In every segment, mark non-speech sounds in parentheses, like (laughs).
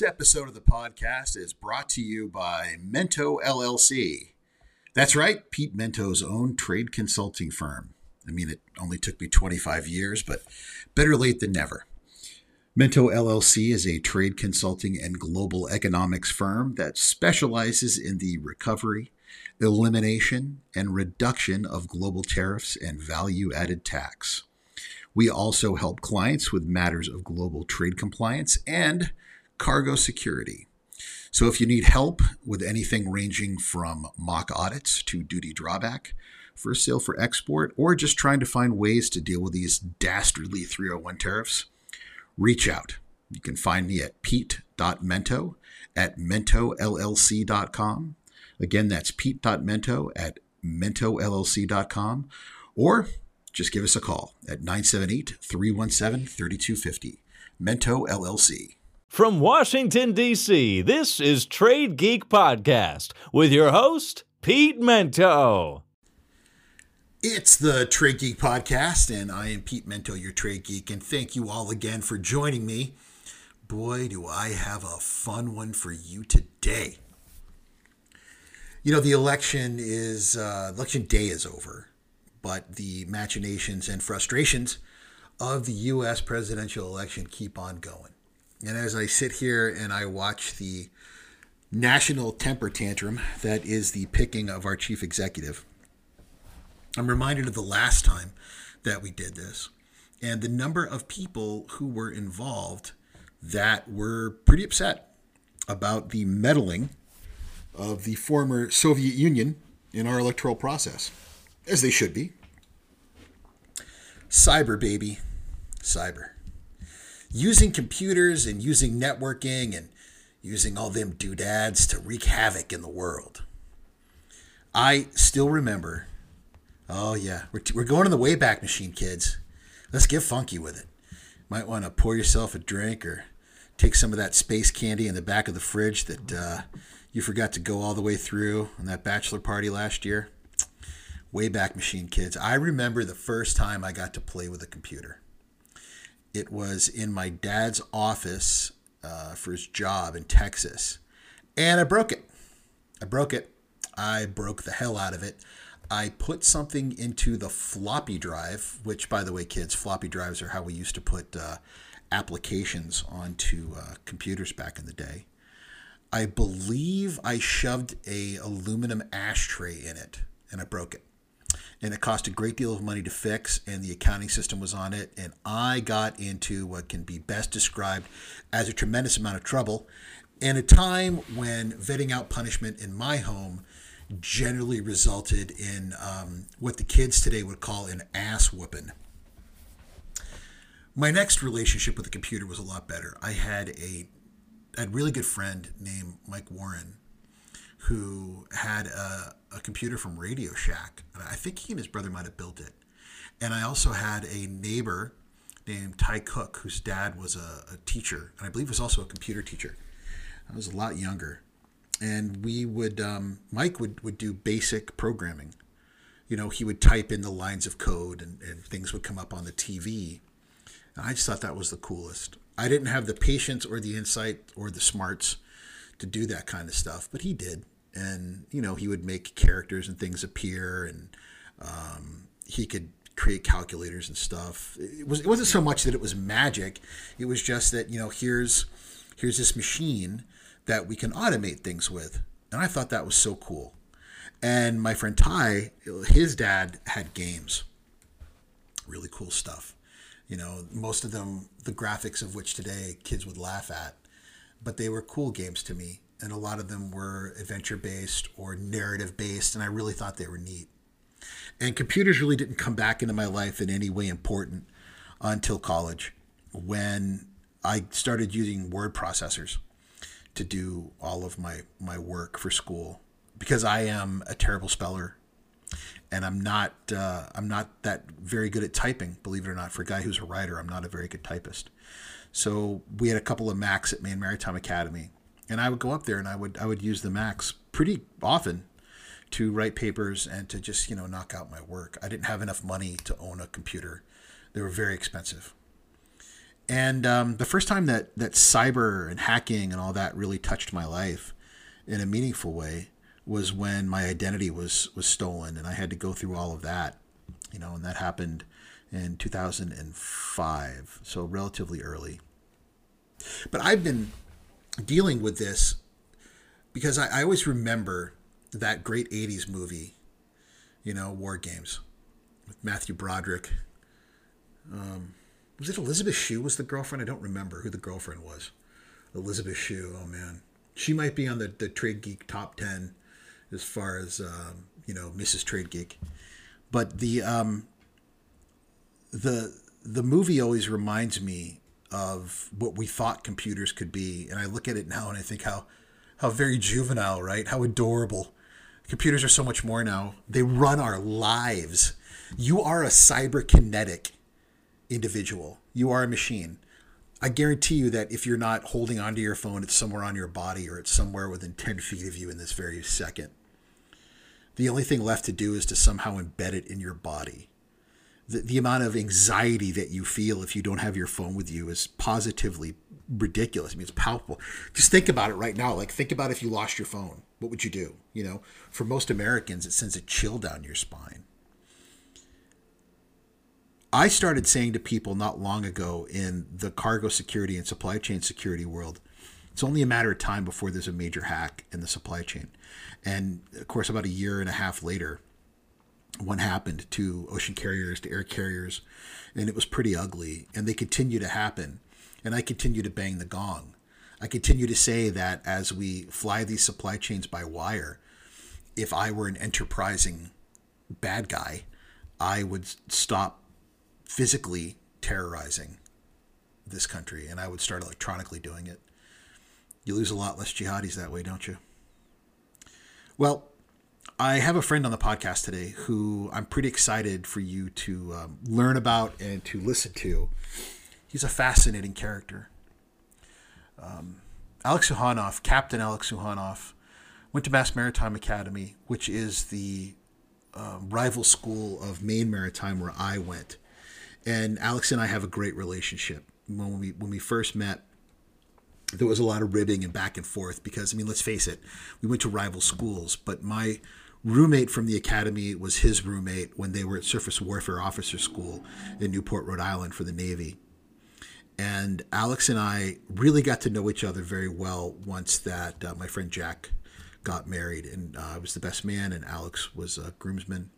This episode of the podcast is brought to you by Mento LLC. That's right, Pete Mento's own trade consulting firm. I mean, it only took me 25 years, but better late than never. Mento LLC is a trade consulting and global economics firm that specializes in the recovery, elimination, and reduction of global tariffs and value added tax. We also help clients with matters of global trade compliance and cargo security. So if you need help with anything ranging from mock audits to duty drawback, first sale for export, or just trying to find ways to deal with these dastardly 301 tariffs, reach out. You can find me at pete.mento at mentollc.com. Again, that's pete.mento at mentollc.com. Or just give us a call at 978 317 3250. Mento LLC. From Washington, D.C., this is Trade Geek Podcast with your host, Pete Mento. It's the Trade Geek Podcast, and I am Pete Mento, your trade geek, and thank you all again for joining me. Boy, do I have a fun one for you today. You know, the election is, uh, election day is over, but the machinations and frustrations of the U.S. presidential election keep on going. And as I sit here and I watch the national temper tantrum that is the picking of our chief executive, I'm reminded of the last time that we did this and the number of people who were involved that were pretty upset about the meddling of the former Soviet Union in our electoral process, as they should be. Cyber, baby. Cyber using computers and using networking and using all them doodads to wreak havoc in the world. I still remember. Oh yeah, we're, t- we're going to the Wayback Machine, kids. Let's get funky with it. Might want to pour yourself a drink or take some of that space candy in the back of the fridge that uh, you forgot to go all the way through on that bachelor party last year. Wayback Machine, kids. I remember the first time I got to play with a computer. It was in my dad's office uh, for his job in Texas. And I broke it. I broke it. I broke the hell out of it. I put something into the floppy drive, which, by the way, kids, floppy drives are how we used to put uh, applications onto uh, computers back in the day. I believe I shoved a aluminum ashtray in it, and I broke it and it cost a great deal of money to fix and the accounting system was on it and i got into what can be best described as a tremendous amount of trouble in a time when vetting out punishment in my home generally resulted in um, what the kids today would call an ass whooping. My next relationship with the computer was a lot better. I had a, a really good friend named mike warren who had a, a computer from Radio Shack. And I think he and his brother might have built it. And I also had a neighbor named Ty Cook, whose dad was a, a teacher, and I believe was also a computer teacher. I was a lot younger. And we would, um, Mike would, would do basic programming. You know, he would type in the lines of code and, and things would come up on the TV. And I just thought that was the coolest. I didn't have the patience or the insight or the smarts to do that kind of stuff, but he did and you know he would make characters and things appear, and um, he could create calculators and stuff. It was it wasn't so much that it was magic; it was just that you know here's here's this machine that we can automate things with, and I thought that was so cool. And my friend Ty, his dad had games, really cool stuff. You know, most of them, the graphics of which today kids would laugh at, but they were cool games to me and a lot of them were adventure based or narrative based, and I really thought they were neat. And computers really didn't come back into my life in any way important until college when I started using word processors to do all of my, my work for school because I am a terrible speller and I'm not uh, I'm not that very good at typing. Believe it or not, for a guy who's a writer, I'm not a very good typist. So we had a couple of Macs at Maine Maritime Academy, and I would go up there and I would I would use the Macs pretty often to write papers and to just you know knock out my work. I didn't have enough money to own a computer; they were very expensive. And um, the first time that that cyber and hacking and all that really touched my life in a meaningful way was when my identity was was stolen, and I had to go through all of that. You know, and that happened in 2005, so relatively early. But I've been dealing with this because I, I always remember that great 80s movie, you know, War Games with Matthew Broderick. Um, was it Elizabeth Shue was the girlfriend? I don't remember who the girlfriend was. Elizabeth Shue, oh man. She might be on the, the Trade Geek top 10 as far as, um, you know, Mrs. Trade Geek. But the, um, the, the movie always reminds me of what we thought computers could be. And I look at it now and I think how, how very juvenile, right? How adorable. Computers are so much more now. They run our lives. You are a cyberkinetic individual. You are a machine. I guarantee you that if you're not holding onto your phone, it's somewhere on your body or it's somewhere within 10 feet of you in this very second. The only thing left to do is to somehow embed it in your body the, the amount of anxiety that you feel if you don't have your phone with you is positively ridiculous. I mean, it's palpable. Just think about it right now. Like, think about if you lost your phone. What would you do? You know, for most Americans, it sends a chill down your spine. I started saying to people not long ago in the cargo security and supply chain security world, it's only a matter of time before there's a major hack in the supply chain. And of course, about a year and a half later, one happened to ocean carriers, to air carriers, and it was pretty ugly. And they continue to happen. And I continue to bang the gong. I continue to say that as we fly these supply chains by wire, if I were an enterprising bad guy, I would stop physically terrorizing this country and I would start electronically doing it. You lose a lot less jihadis that way, don't you? Well, I have a friend on the podcast today who I'm pretty excited for you to um, learn about and to listen to. He's a fascinating character. Um, Alex Soukhanov, Captain Alex Soukhanov, went to Mass Maritime Academy, which is the uh, rival school of Maine Maritime where I went. And Alex and I have a great relationship. When we when we first met, there was a lot of ribbing and back and forth because I mean, let's face it, we went to rival schools, but my roommate from the academy was his roommate when they were at Surface Warfare Officer School in Newport, Rhode Island for the Navy. And Alex and I really got to know each other very well once that uh, my friend Jack got married. And uh, I was the best man, and Alex was a groomsman.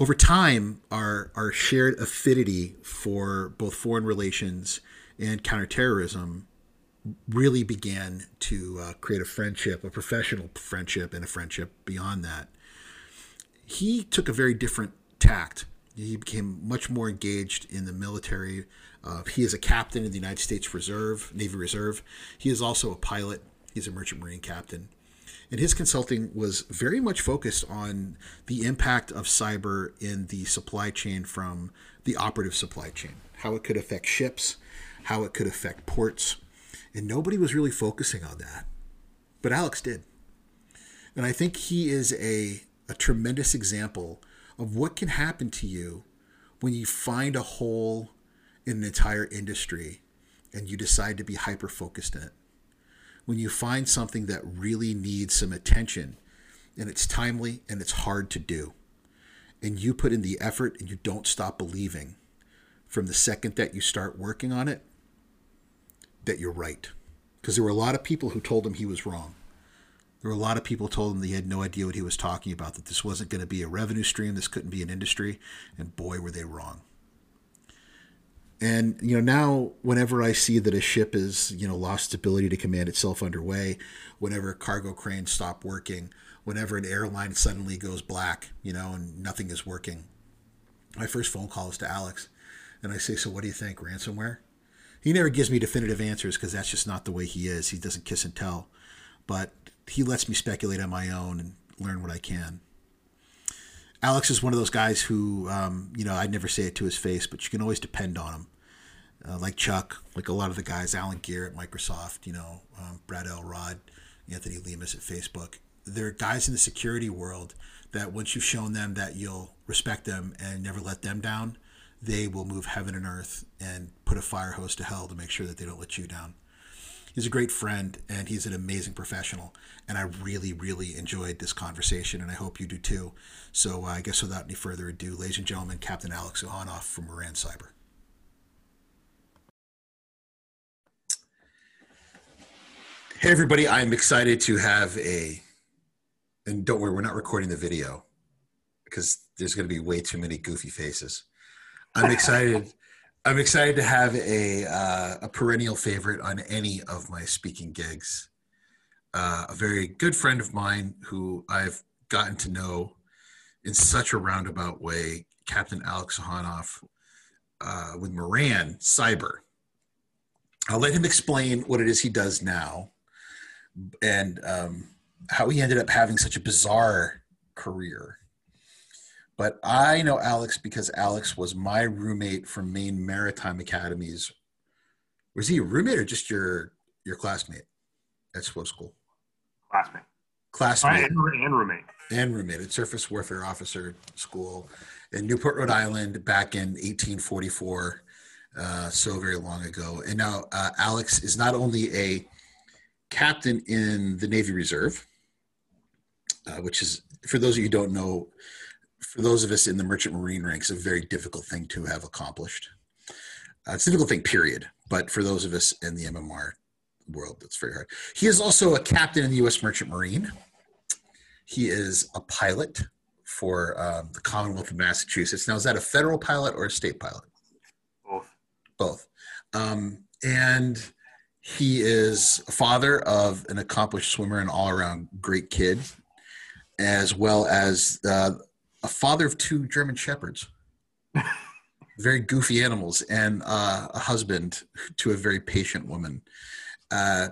Over time, our, our shared affinity for both foreign relations and counterterrorism really began to uh, create a friendship, a professional friendship, and a friendship beyond that. He took a very different tact. He became much more engaged in the military. Uh, he is a captain in the United States Reserve, Navy Reserve. He is also a pilot. He's a merchant marine captain. And his consulting was very much focused on the impact of cyber in the supply chain from the operative supply chain, how it could affect ships, how it could affect ports, and nobody was really focusing on that. But Alex did. And I think he is a, a tremendous example of what can happen to you when you find a hole in an entire industry and you decide to be hyper focused in it. When you find something that really needs some attention and it's timely and it's hard to do, and you put in the effort and you don't stop believing from the second that you start working on it that you're right. Because there were a lot of people who told him he was wrong. There were a lot of people told him that he had no idea what he was talking about, that this wasn't going to be a revenue stream, this couldn't be an industry, and boy, were they wrong. And you know now, whenever I see that a ship is you know lost ability to command itself underway, whenever cargo cranes stop working, whenever an airline suddenly goes black, you know, and nothing is working, my first phone call is to Alex, and I say, "So what do you think? Ransomware?" He never gives me definitive answers because that's just not the way he is. He doesn't kiss and tell, but he lets me speculate on my own and learn what I can. Alex is one of those guys who, um, you know, I'd never say it to his face, but you can always depend on him. Uh, like Chuck, like a lot of the guys, Alan at Microsoft, you know, um, Brad Elrod, Anthony Lemus at Facebook. They're guys in the security world that once you've shown them that you'll respect them and never let them down, they will move heaven and earth and put a fire hose to hell to make sure that they don't let you down. He's a great friend and he's an amazing professional. And I really, really enjoyed this conversation, and I hope you do too. So uh, I guess without any further ado, ladies and gentlemen, Captain Alex Soukhanov from Moran Cyber. Hey, everybody, I'm excited to have a, and don't worry, we're not recording the video because there's going to be way too many goofy faces. I'm excited. I'm excited to have a uh, a perennial favorite on any of my speaking gigs. Uh, a very good friend of mine who I've gotten to know in such a roundabout way, Captain Alex Soukhanov uh, with Moran Cyber. I'll let him explain what it is he does now and um, how he ended up having such a bizarre career. But I know Alex because Alex was my roommate from Maine Maritime Academies. Was he a roommate or just your your classmate at SWO school? Classmate. Classmate. And, and roommate. And roommate at Surface Warfare Officer School in Newport, Rhode Island, back in 1844. Uh, so very long ago. And now uh, Alex is not only a captain in the Navy Reserve, uh, which is, for those of you who don't know, for those of us in the merchant marine ranks, a very difficult thing to have accomplished. Uh, it's a difficult thing, period. But for those of us in the MMR world, that's very hard. He is also a captain in the U.S. Merchant Marine. He is a pilot for um, the Commonwealth of Massachusetts. Now, is that a federal pilot or a state pilot? Both. Both. Um, and he is a father of an accomplished swimmer and all around great kid, as well as uh, a father of two German shepherds, very goofy animals, and uh, a husband to a very patient woman. Uh,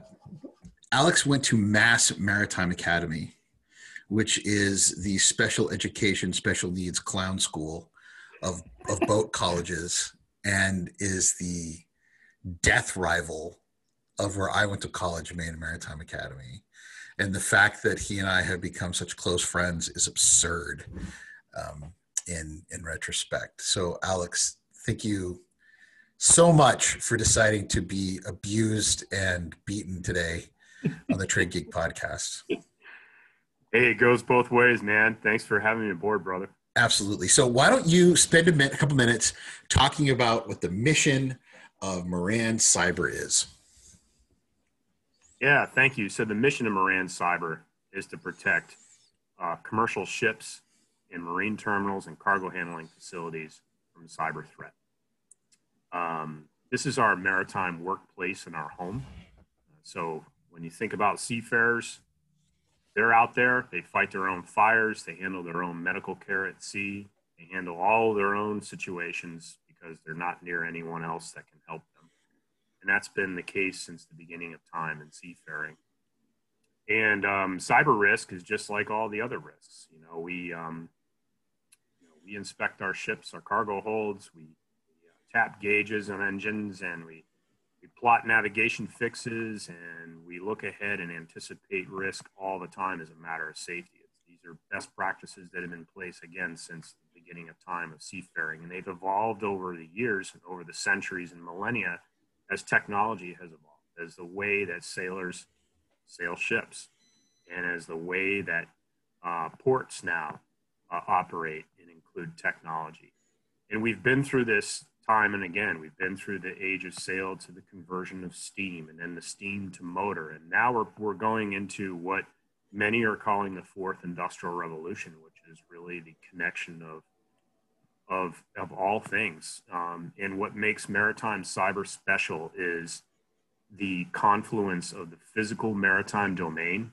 Alex went to Mass Maritime Academy, which is the special education, special needs clown school of, of boat colleges, and is the death rival of where I went to college, Maine Maritime Academy. And the fact that he and I have become such close friends is absurd um, in in retrospect. So, Alex, thank you so much for deciding to be abused and beaten today on the Trade Geek podcast. Hey, it goes both ways, man. Thanks for having me aboard, brother. Absolutely. So, why don't you spend a, minute, a couple minutes talking about what the mission of Moran Cyber is? Yeah, thank you. So, the mission of Moran Cyber is to protect uh, commercial ships in marine terminals and cargo handling facilities from cyber threat. Um, this is our maritime workplace and our home. So when you think about seafarers, they're out there, they fight their own fires, they handle their own medical care at sea, they handle all their own situations because they're not near anyone else that can help them. And that's been the case since the beginning of time in seafaring. And um, cyber risk is just like all the other risks. You know, we um, we inspect our ships, our cargo holds, we, we uh, tap gauges on engines, and we, we plot navigation fixes, and we look ahead and anticipate risk all the time as a matter of safety. These are best practices that have been in place again since the beginning of time of seafaring, and they've evolved over the years and over the centuries and millennia as technology has evolved, as the way that sailors sail ships, and as the way that uh, ports now uh, operate include technology. And we've been through this time and again. We've been through the age of sail to the conversion of steam and then the steam to motor. And now we're, we're going into what many are calling the fourth industrial revolution, which is really the connection of, of, of all things. Um, and what makes maritime cyber special is the confluence of the physical maritime domain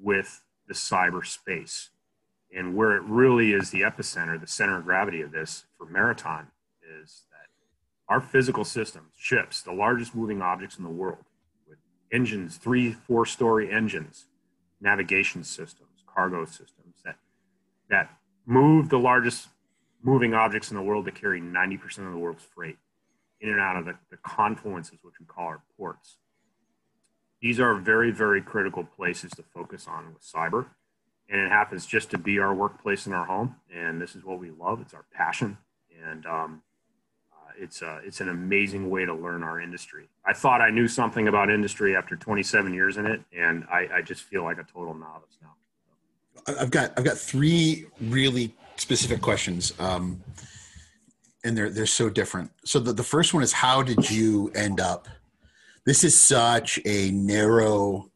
with the cyberspace and where it really is the epicenter, the center of gravity of this for maritime is that our physical systems, ships, the largest moving objects in the world, with engines, three, four story engines, navigation systems, cargo systems that, that move the largest moving objects in the world that carry 90% of the world's freight in and out of the, the confluences, which we call our ports. These are very, very critical places to focus on with cyber and it happens just to be our workplace and our home. And this is what we love. It's our passion. And um, it's a, it's an amazing way to learn our industry. I thought I knew something about industry after 27 years in it, and I, I just feel like a total novice now. I've got I've got three really specific questions, um, and they're they're so different. So the, the first one is how did you end up? This is such a narrow.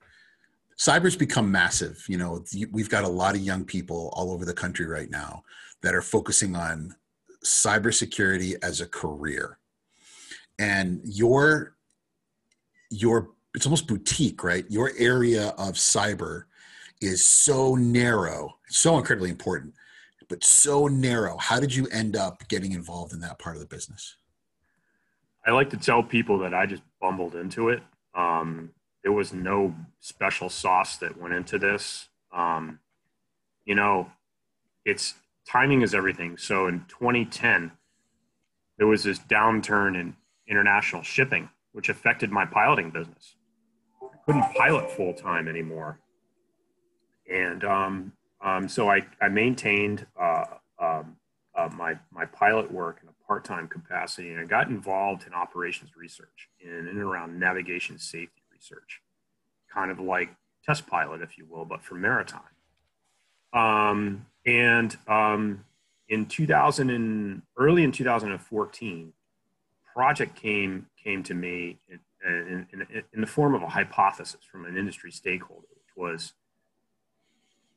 Cyber's become massive. You know, we've got a lot of young people all over the country right now that are focusing on cybersecurity as a career, and your your it's almost boutique, right? Your area of cyber is so narrow, so incredibly important, but so narrow. How did you end up getting involved in that part of the business? I like to tell people that I just bumbled into it. Um, there was no special sauce that went into this. Um, you know, it's timing is everything. So in 2010, there was this downturn in international shipping, which affected my piloting business. I couldn't pilot full time anymore and um, um, so I, I maintained uh, um, uh, my, my pilot work in a part-time capacity and I got involved in operations research in and around navigation safety research, kind of like test pilot, if you will, but for maritime. Um, and um, in 2000 and early in 2014, project came came to me in, in, in, in the form of a hypothesis from an industry stakeholder, which was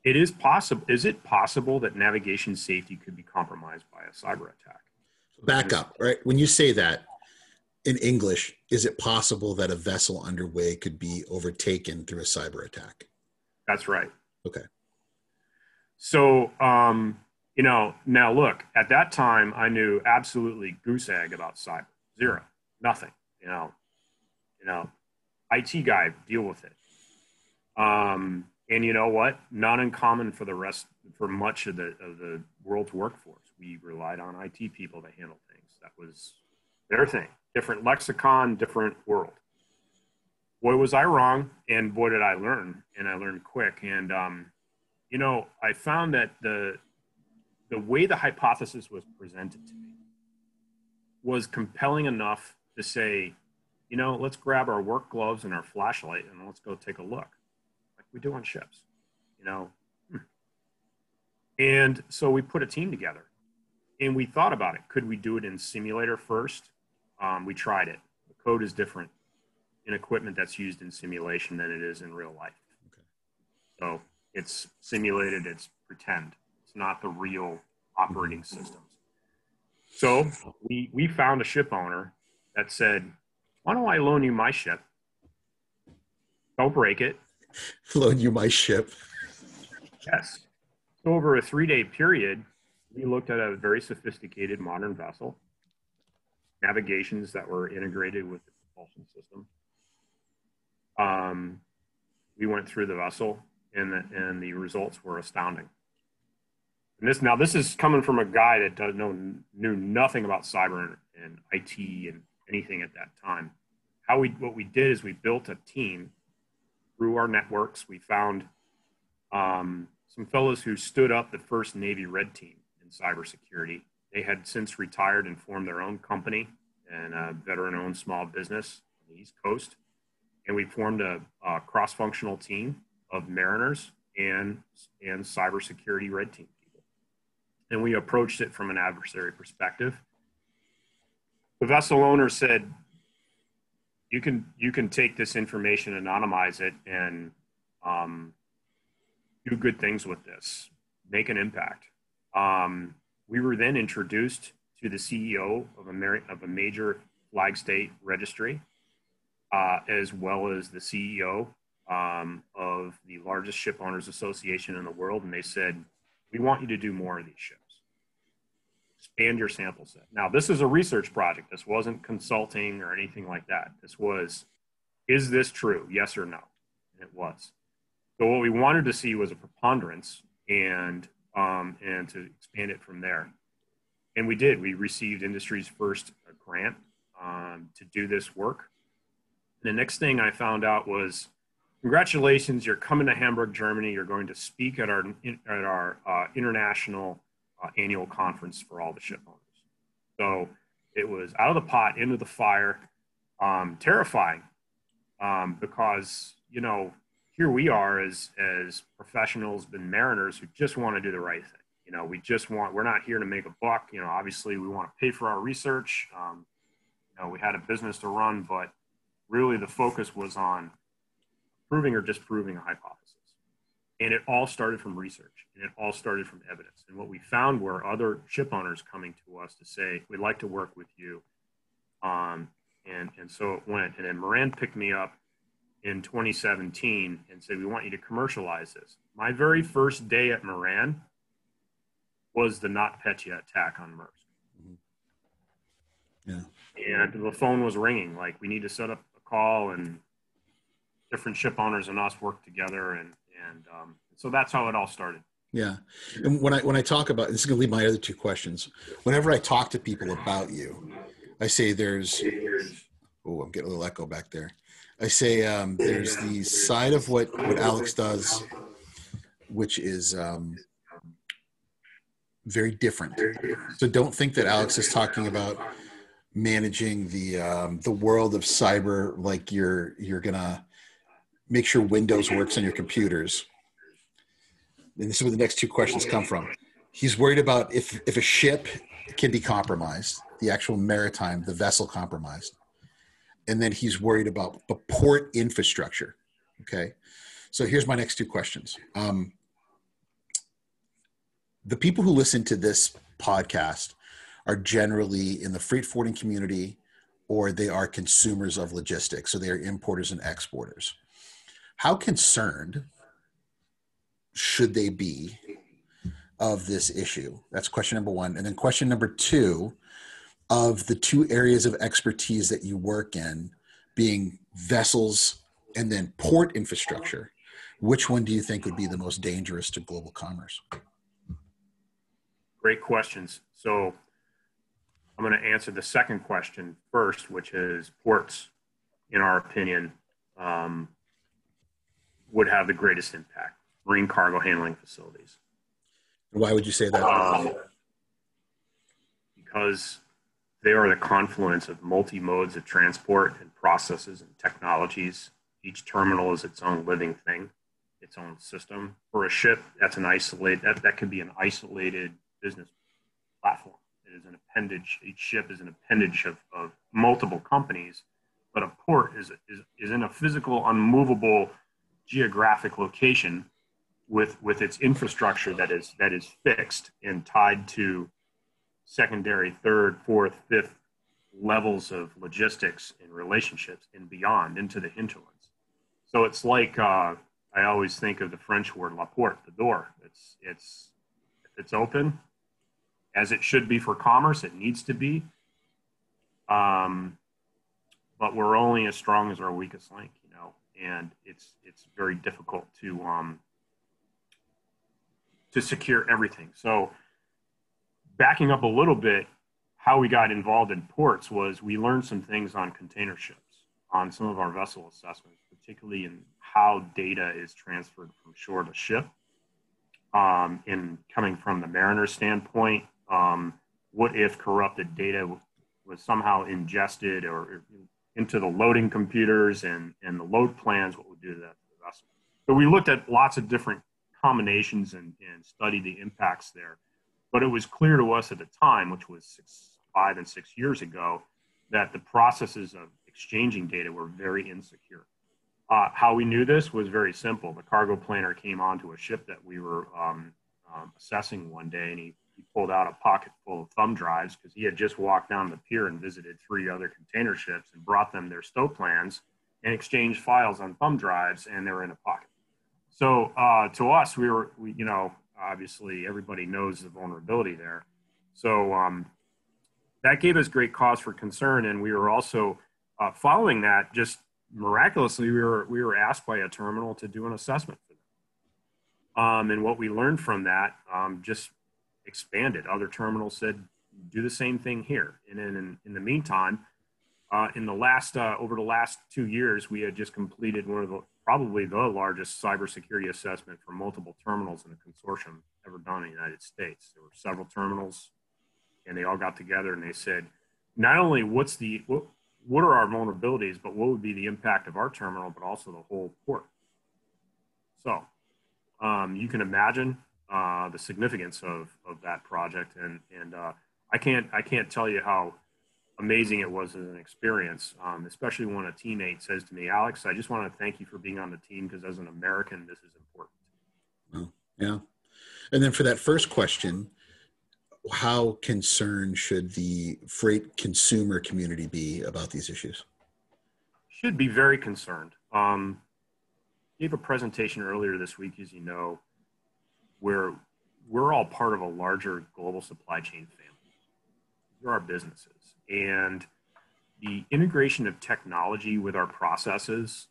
it is possible. Is it possible that navigation safety could be compromised by a cyber attack? Back up, right? When you say that in English, is it possible that a vessel underway could be overtaken through a cyber attack? That's right. Okay. So, um, you know, now look, at that time, I knew absolutely goose egg about cyber. Zero, nothing. You know, you know, IT guy, deal with it. Um, and you know what? Not uncommon for the rest, for much of the of the world's workforce. We relied on IT people to handle things. That was their thing. Different lexicon, different world. Boy, was I wrong, and boy, did I learn, and I learned quick. And um, you know, I found that the the way the hypothesis was presented to me was compelling enough to say, you know, let's grab our work gloves and our flashlight and let's go take a look like we do on ships, you know. Hmm. And so we put a team together and we thought about it. Could we do it in simulator first? Um, we tried it. The code is different in equipment that's used in simulation than it is in real life. Okay. So it's simulated, it's pretend. It's not the real operating systems. So we, we found a ship owner that said, why don't I loan you my ship? Don't break it (laughs) loan you my ship. Yes. So over a three day period, we looked at a very sophisticated modern vessel, navigations that were integrated with the propulsion system. Um, we went through the vessel, and the, and the results were astounding. And this now this is coming from a guy that does know knew nothing about cyber and, and IT and anything at that time. How we what we did is we built a team through our networks, we found um, some fellows who stood up the first Navy Red Team in cybersecurity. They had since retired and formed their own company and a veteran-owned small business on the East Coast. And we formed a, a cross-functional team of mariners and and cybersecurity red team people. And we approached it from an adversary perspective. The vessel owner said, you can you can take this information, anonymize it, and um, do good things with this, make an impact. Um, we were then introduced to the CEO of a, of a major flag state registry, uh, as well as the CEO um, of the largest ship owners association in the world, and they said, "We want you to do more of these ships." expand your sample set. Now, this is a research project. This wasn't consulting or anything like that. This was, is this true? Yes or no? And it was. So what we wanted to see was a preponderance and um, and to expand it from there. And we did. We received industry's first grant um, to do this work. The next thing I found out was, congratulations, you're coming to Hamburg, Germany. You're going to speak at our at our uh, international uh, annual conference for all the ship owners. So It was out of the pot into the fire, um, terrifying, um, because you know here we are as as professionals and mariners who just want to do the right thing. You know, we just want we're not here to make a buck. You know, obviously we want to pay for our research. Um, you know, we had a business to run, but really the focus was on proving or disproving a hypothesis. And it all started from research and it all started from evidence. And what we found were other ship owners coming to us to say, we'd like to work with you. Um, and, and so it went. And then Moran picked me up in 2017 and said, we want you to commercialize this. My very first day at Moran was the NotPetya attack on Maersk. Mm-hmm. Yeah. And the phone was ringing like, we need to set up a call and different ship owners and us work together. And and um, so that's how it all started. Yeah, and when I when I talk about this is going to lead my other two questions. Whenever I talk to people about you, I say there's oh I'm getting a little echo back there. I say um, there's the side of what what Alex does, which is um, very different. So don't think that Alex is talking about managing the um, the world of cyber like you're you're gonna make sure Windows works on your computers. And this is where the next two questions come from. He's worried about if, if a ship can be compromised, the actual maritime, the vessel compromised. And then he's worried about the port infrastructure. Okay. So here's my next two questions. Um, the people who listen to this podcast are generally in the freight forwarding community or they are consumers of logistics. So they are importers and exporters. How concerned should they be of this issue? That's question number one. And then question number two of the two areas of expertise that you work in being vessels and then port infrastructure, which one do you think would be the most dangerous to global commerce? Great questions. So I'm going to answer the second question first, which is ports, in our opinion, um, would have the greatest impact marine cargo handling facilities. Why would you say that? Um, because they are the confluence of multi modes of transport and processes and technologies. Each terminal is its own living thing, its own system. For a ship, that's an isolated that, that could be an isolated business platform. It is an appendage. Each ship is an appendage of, of multiple companies, but a port is, is, is in a physical, unmovable geographic location with with its infrastructure that is that is fixed and tied to secondary, third, fourth, fifth levels of logistics and relationships and beyond into the hinterlands. So it's like uh, I always think of the French word "la porte," the door. It's it's it's open, as it should be for commerce. It needs to be. Um, but we're only as strong as our weakest link you know, and it's it's very difficult to um, to secure everything. So, backing up a little bit, how we got involved in ports was we learned some things on container ships, on some of our vessel assessments, particularly in how data is transferred from shore to ship. Um, in coming from the mariner standpoint, um, what if corrupted data was somehow ingested or into the loading computers and, and the load plans, what would do that to the vessel. So we looked at lots of different combinations and, and studied the impacts there. But it was clear to us at the time, which was six, five and six years ago, that the processes of exchanging data were very insecure. Uh, how we knew this was very simple. The cargo planner came onto a ship that we were um, um, assessing one day, and he he pulled out a pocket full of thumb drives because he had just walked down the pier and visited three other container ships and brought them their stow plans and exchanged files on thumb drives, and they were in a pocket. So uh, to us, we were, we, you know, obviously everybody knows the vulnerability there. So um, that gave us great cause for concern, and we were also uh, following that. Just miraculously, we were we were asked by a terminal to do an assessment for them. Um, and what we learned from that um, just expanded. Other terminals said, do the same thing here. And then in, in the meantime, uh, in the last, uh, over the last two years, we had just completed one of the, probably the largest cybersecurity assessment for multiple terminals in a consortium ever done in the United States. There were several terminals and they all got together and they said, not only what's the what, what are our vulnerabilities, but what would be the impact of our terminal, but also the whole port. So um, you can imagine uh, the significance of, of that project, and and uh, I can't I can't tell you how amazing it was as an experience, um, especially when a teammate says to me, "Alex, I just want to thank you for being on the team because as an American, this is important." Well, yeah, and then for that first question, how concerned should the freight consumer community be about these issues? Should be very concerned. Um, gave a presentation earlier this week, as you know, where we're all part of a larger global supply chain family. These are our businesses, and the integration of technology with our processes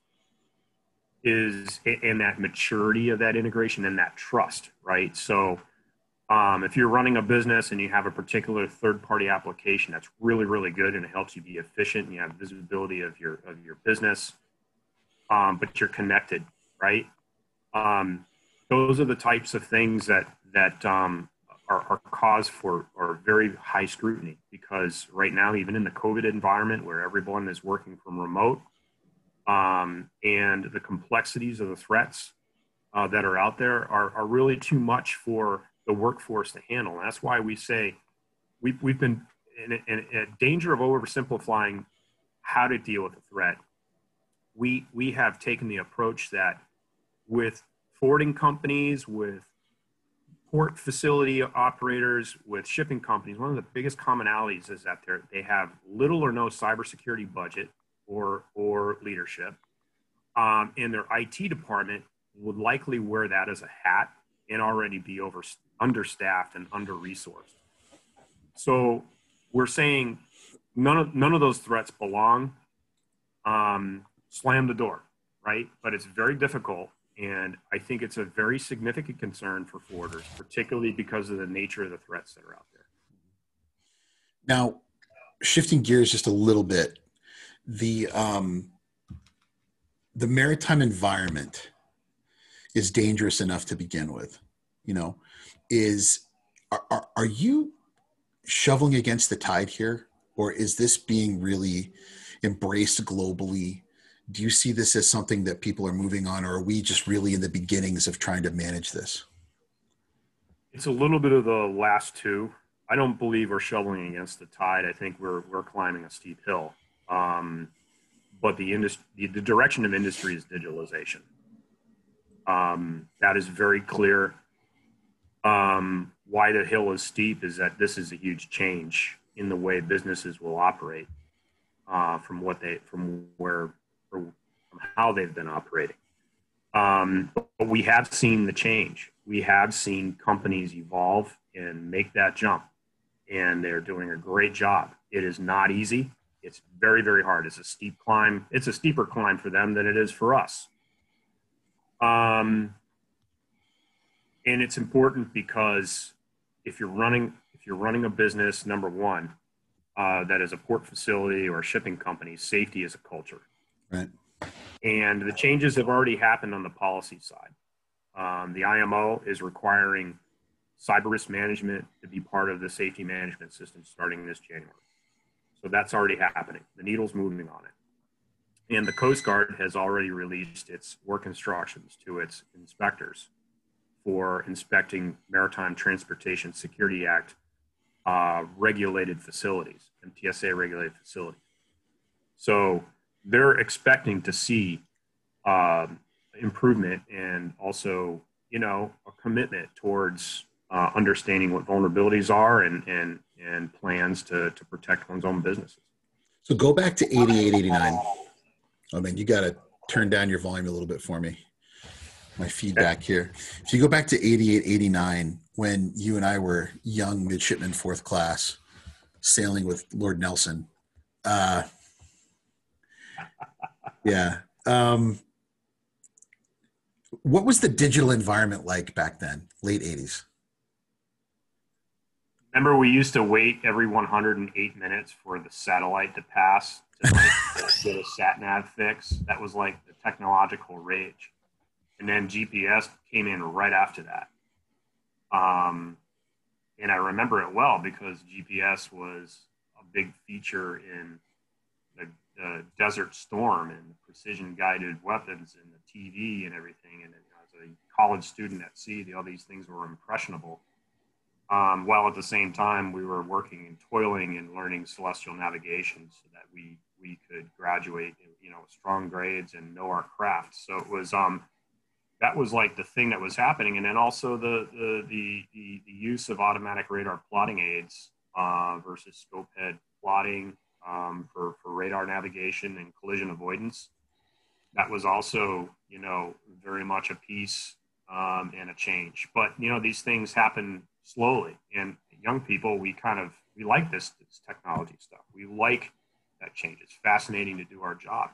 is and that maturity of that integration and that trust, right? So um, if you're running a business and you have a particular third-party application that's really, really good and it helps you be efficient and you have visibility of your of your business, um, but you're connected, right? Um, those are the types of things that that um, are, are cause for are very high scrutiny because right now, even in the COVID environment where everyone is working from remote, um, and the complexities of the threats uh, that are out there are, are really too much for the workforce to handle. And that's why we say we've, we've been in, in, danger of oversimplifying how to deal with the threat. We, we have taken the approach that with forwarding companies, with port facility operators, with shipping companies, one of the biggest commonalities is that they have little or no cybersecurity budget or, or leadership. Um, and their IT department would likely wear that as a hat and already be over understaffed and under resourced. So we're saying none of none of those threats belong. Um, slam the door, right? But it's very difficult, and I think it's a very significant concern for forwarders, particularly because of the nature of the threats that are out there. Now, shifting gears just a little bit, the um, the maritime environment is dangerous enough to begin with. You know, is are, are, are you shoveling against the tide here, or is this being really embraced globally? Do you see this as something that people are moving on, or are we just really in the beginnings of trying to manage this? It's a little bit of the last two. I don't believe we're shoveling against the tide. I think we're we're climbing a steep hill. Um, but the industry, the direction of industry is digitalization. Um, that is very clear. Um, why the hill is steep is that this is a huge change in the way businesses will operate uh, from what they from where from how they've been operating. Um, but we have seen the change. We have seen companies evolve and make that jump, and they're doing a great job. It is not easy. It's very, very hard. It's a steep climb. It's a steeper climb for them than it is for us. Um, and it's important because if you're running if you're running a business, number one, uh, that is a port facility or a shipping company, safety is a culture. Right. And the changes have already happened on the policy side. Um, the IMO is requiring cyber risk management to be part of the safety management system starting this January. So that's already happening. The needle's moving on it. And the Coast Guard has already released its work instructions to its inspectors for inspecting Maritime Transportation Security Act uh, regulated facilities, MTSA regulated facilities. So they're expecting to see uh, improvement and also, you know, a commitment towards uh, understanding what vulnerabilities are and, and and plans to, to protect one's own businesses. So go back to 88, 89. Oh man, you got to turn down your volume a little bit for me. My feedback here. If you go back to 88, 89, when you and I were young midshipmen, fourth class, sailing with Lord Nelson. Uh, yeah. Um, what was the digital environment like back then, late 80s? Remember, we used to wait every 108 minutes for the satellite to pass to like, (laughs) get a sat nav fix. That was like the technological rage. And then GPS came in right after that. Um, and I remember it well because GPS was a big feature in the, Desert Storm and the precision guided weapons and the TV and everything. And as a college student at sea, the, all these things were impressionable. Um, while at the same time, we were working and toiling and learning celestial navigation so that we we could graduate, you know, strong grades and know our craft. So it was um, that was like the thing that was happening, and then also the the the, the, the use of automatic radar plotting aids uh, versus scope head plotting um, for for radar navigation and collision avoidance. That was also, you know, very much a piece um, and a change. But you know, these things happen slowly, and young people, we kind of we like this, this technology stuff. We like that change. It's fascinating to do our job.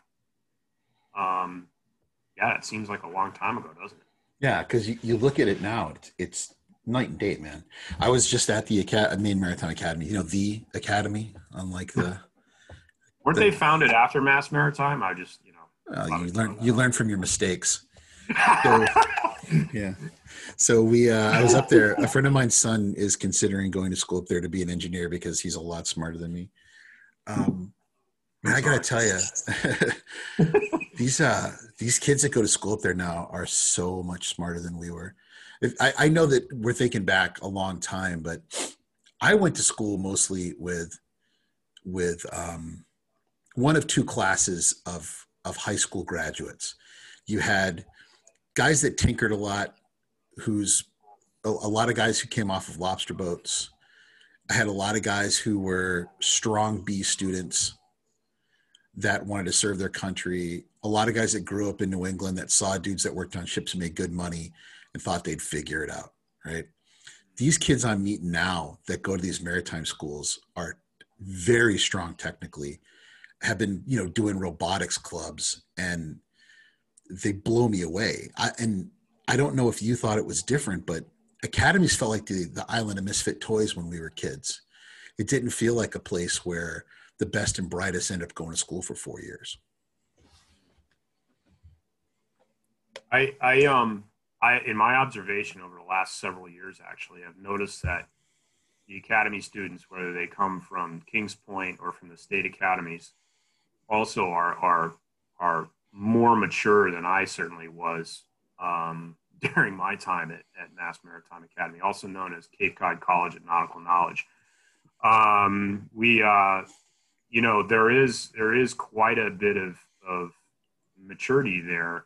Um, yeah, it seems like a long time ago, doesn't it? Yeah, because you, you look at it now, it's, it's night and day, man. I was just at the Acad- Maine Maritime Academy, you know, the academy, unlike the. Weren't the, they founded after Mass Maritime? I just, you know. Uh, you learn you learn from your mistakes. (laughs) So, yeah. So we, uh, I was up there. A friend of mine's son is considering going to school up there to be an engineer because he's a lot smarter than me. Um, Man, I gotta tell you, (laughs) these uh these kids that go to school up there now are so much smarter than we were. If, I, I know that we're thinking back a long time, but I went to school mostly with with um, one of two classes of of high school graduates. You had guys that tinkered a lot, who's a, a lot of guys who came off of lobster boats. I had a lot of guys who were strong B students that wanted to serve their country. A lot of guys that grew up in New England that saw dudes that worked on ships and made good money and thought they'd figure it out, right? These kids I'm meeting now that go to these maritime schools are very strong technically, have been, you know, doing robotics clubs and they blow me away. I, and I don't know if you thought it was different, but academies felt like the, the island of misfit toys when we were kids. It didn't feel like a place where the best and brightest end up going to school for four years. I, I, um, I, in my observation over the last several years, actually, I've noticed that the academy students, whether they come from Kings Point or from the state academies, also are are are more mature than I certainly was um, (laughs) during my time at, at Mass Maritime Academy, also known as Cape Cod College of Nautical Knowledge. Um, we uh, you know there is there is quite a bit of of maturity there.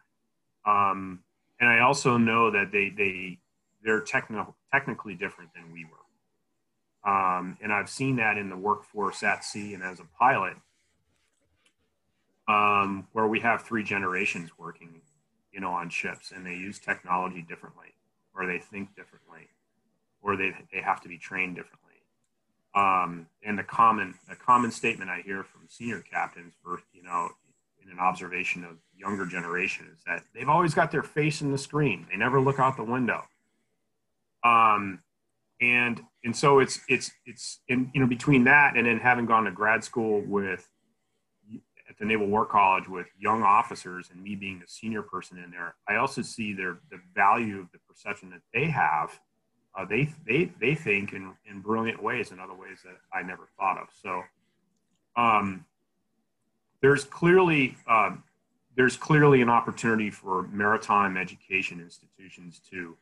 Um, and i also know that they they they're technical technically different than we were. Um, and i've seen that in the workforce at sea and as a pilot um, where we have three generations working you know on ships and they use technology differently or they think differently or they, they have to be trained differently um, and the common the common statement I hear from senior captains, for you know, in an observation of younger generation, is that they've always got their face in the screen. They never look out the window. Um, and and so it's it's it's in you know between that and then having gone to grad school with at the Naval War College with young officers and me being the senior person in there, I also see their the value of the perception that they have uh, they they they think in in brilliant ways in other ways that I never thought of. So um, there's clearly um, there's clearly an opportunity for maritime education institutions to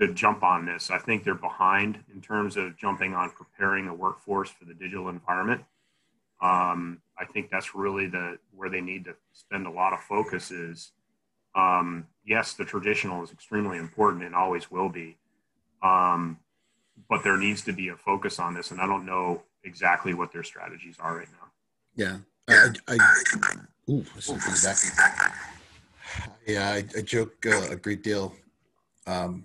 to jump on this. I think they're behind in terms of jumping on preparing a workforce for the digital environment. Um, I think that's really the where they need to spend a lot of focus is. Um, yes, the traditional is extremely important and always will be, um, but there needs to be a focus on this, and I don't know exactly what their strategies are right now. Yeah, I, I, ooh, some feedback. Yeah, I, I joke uh, a great deal. Um,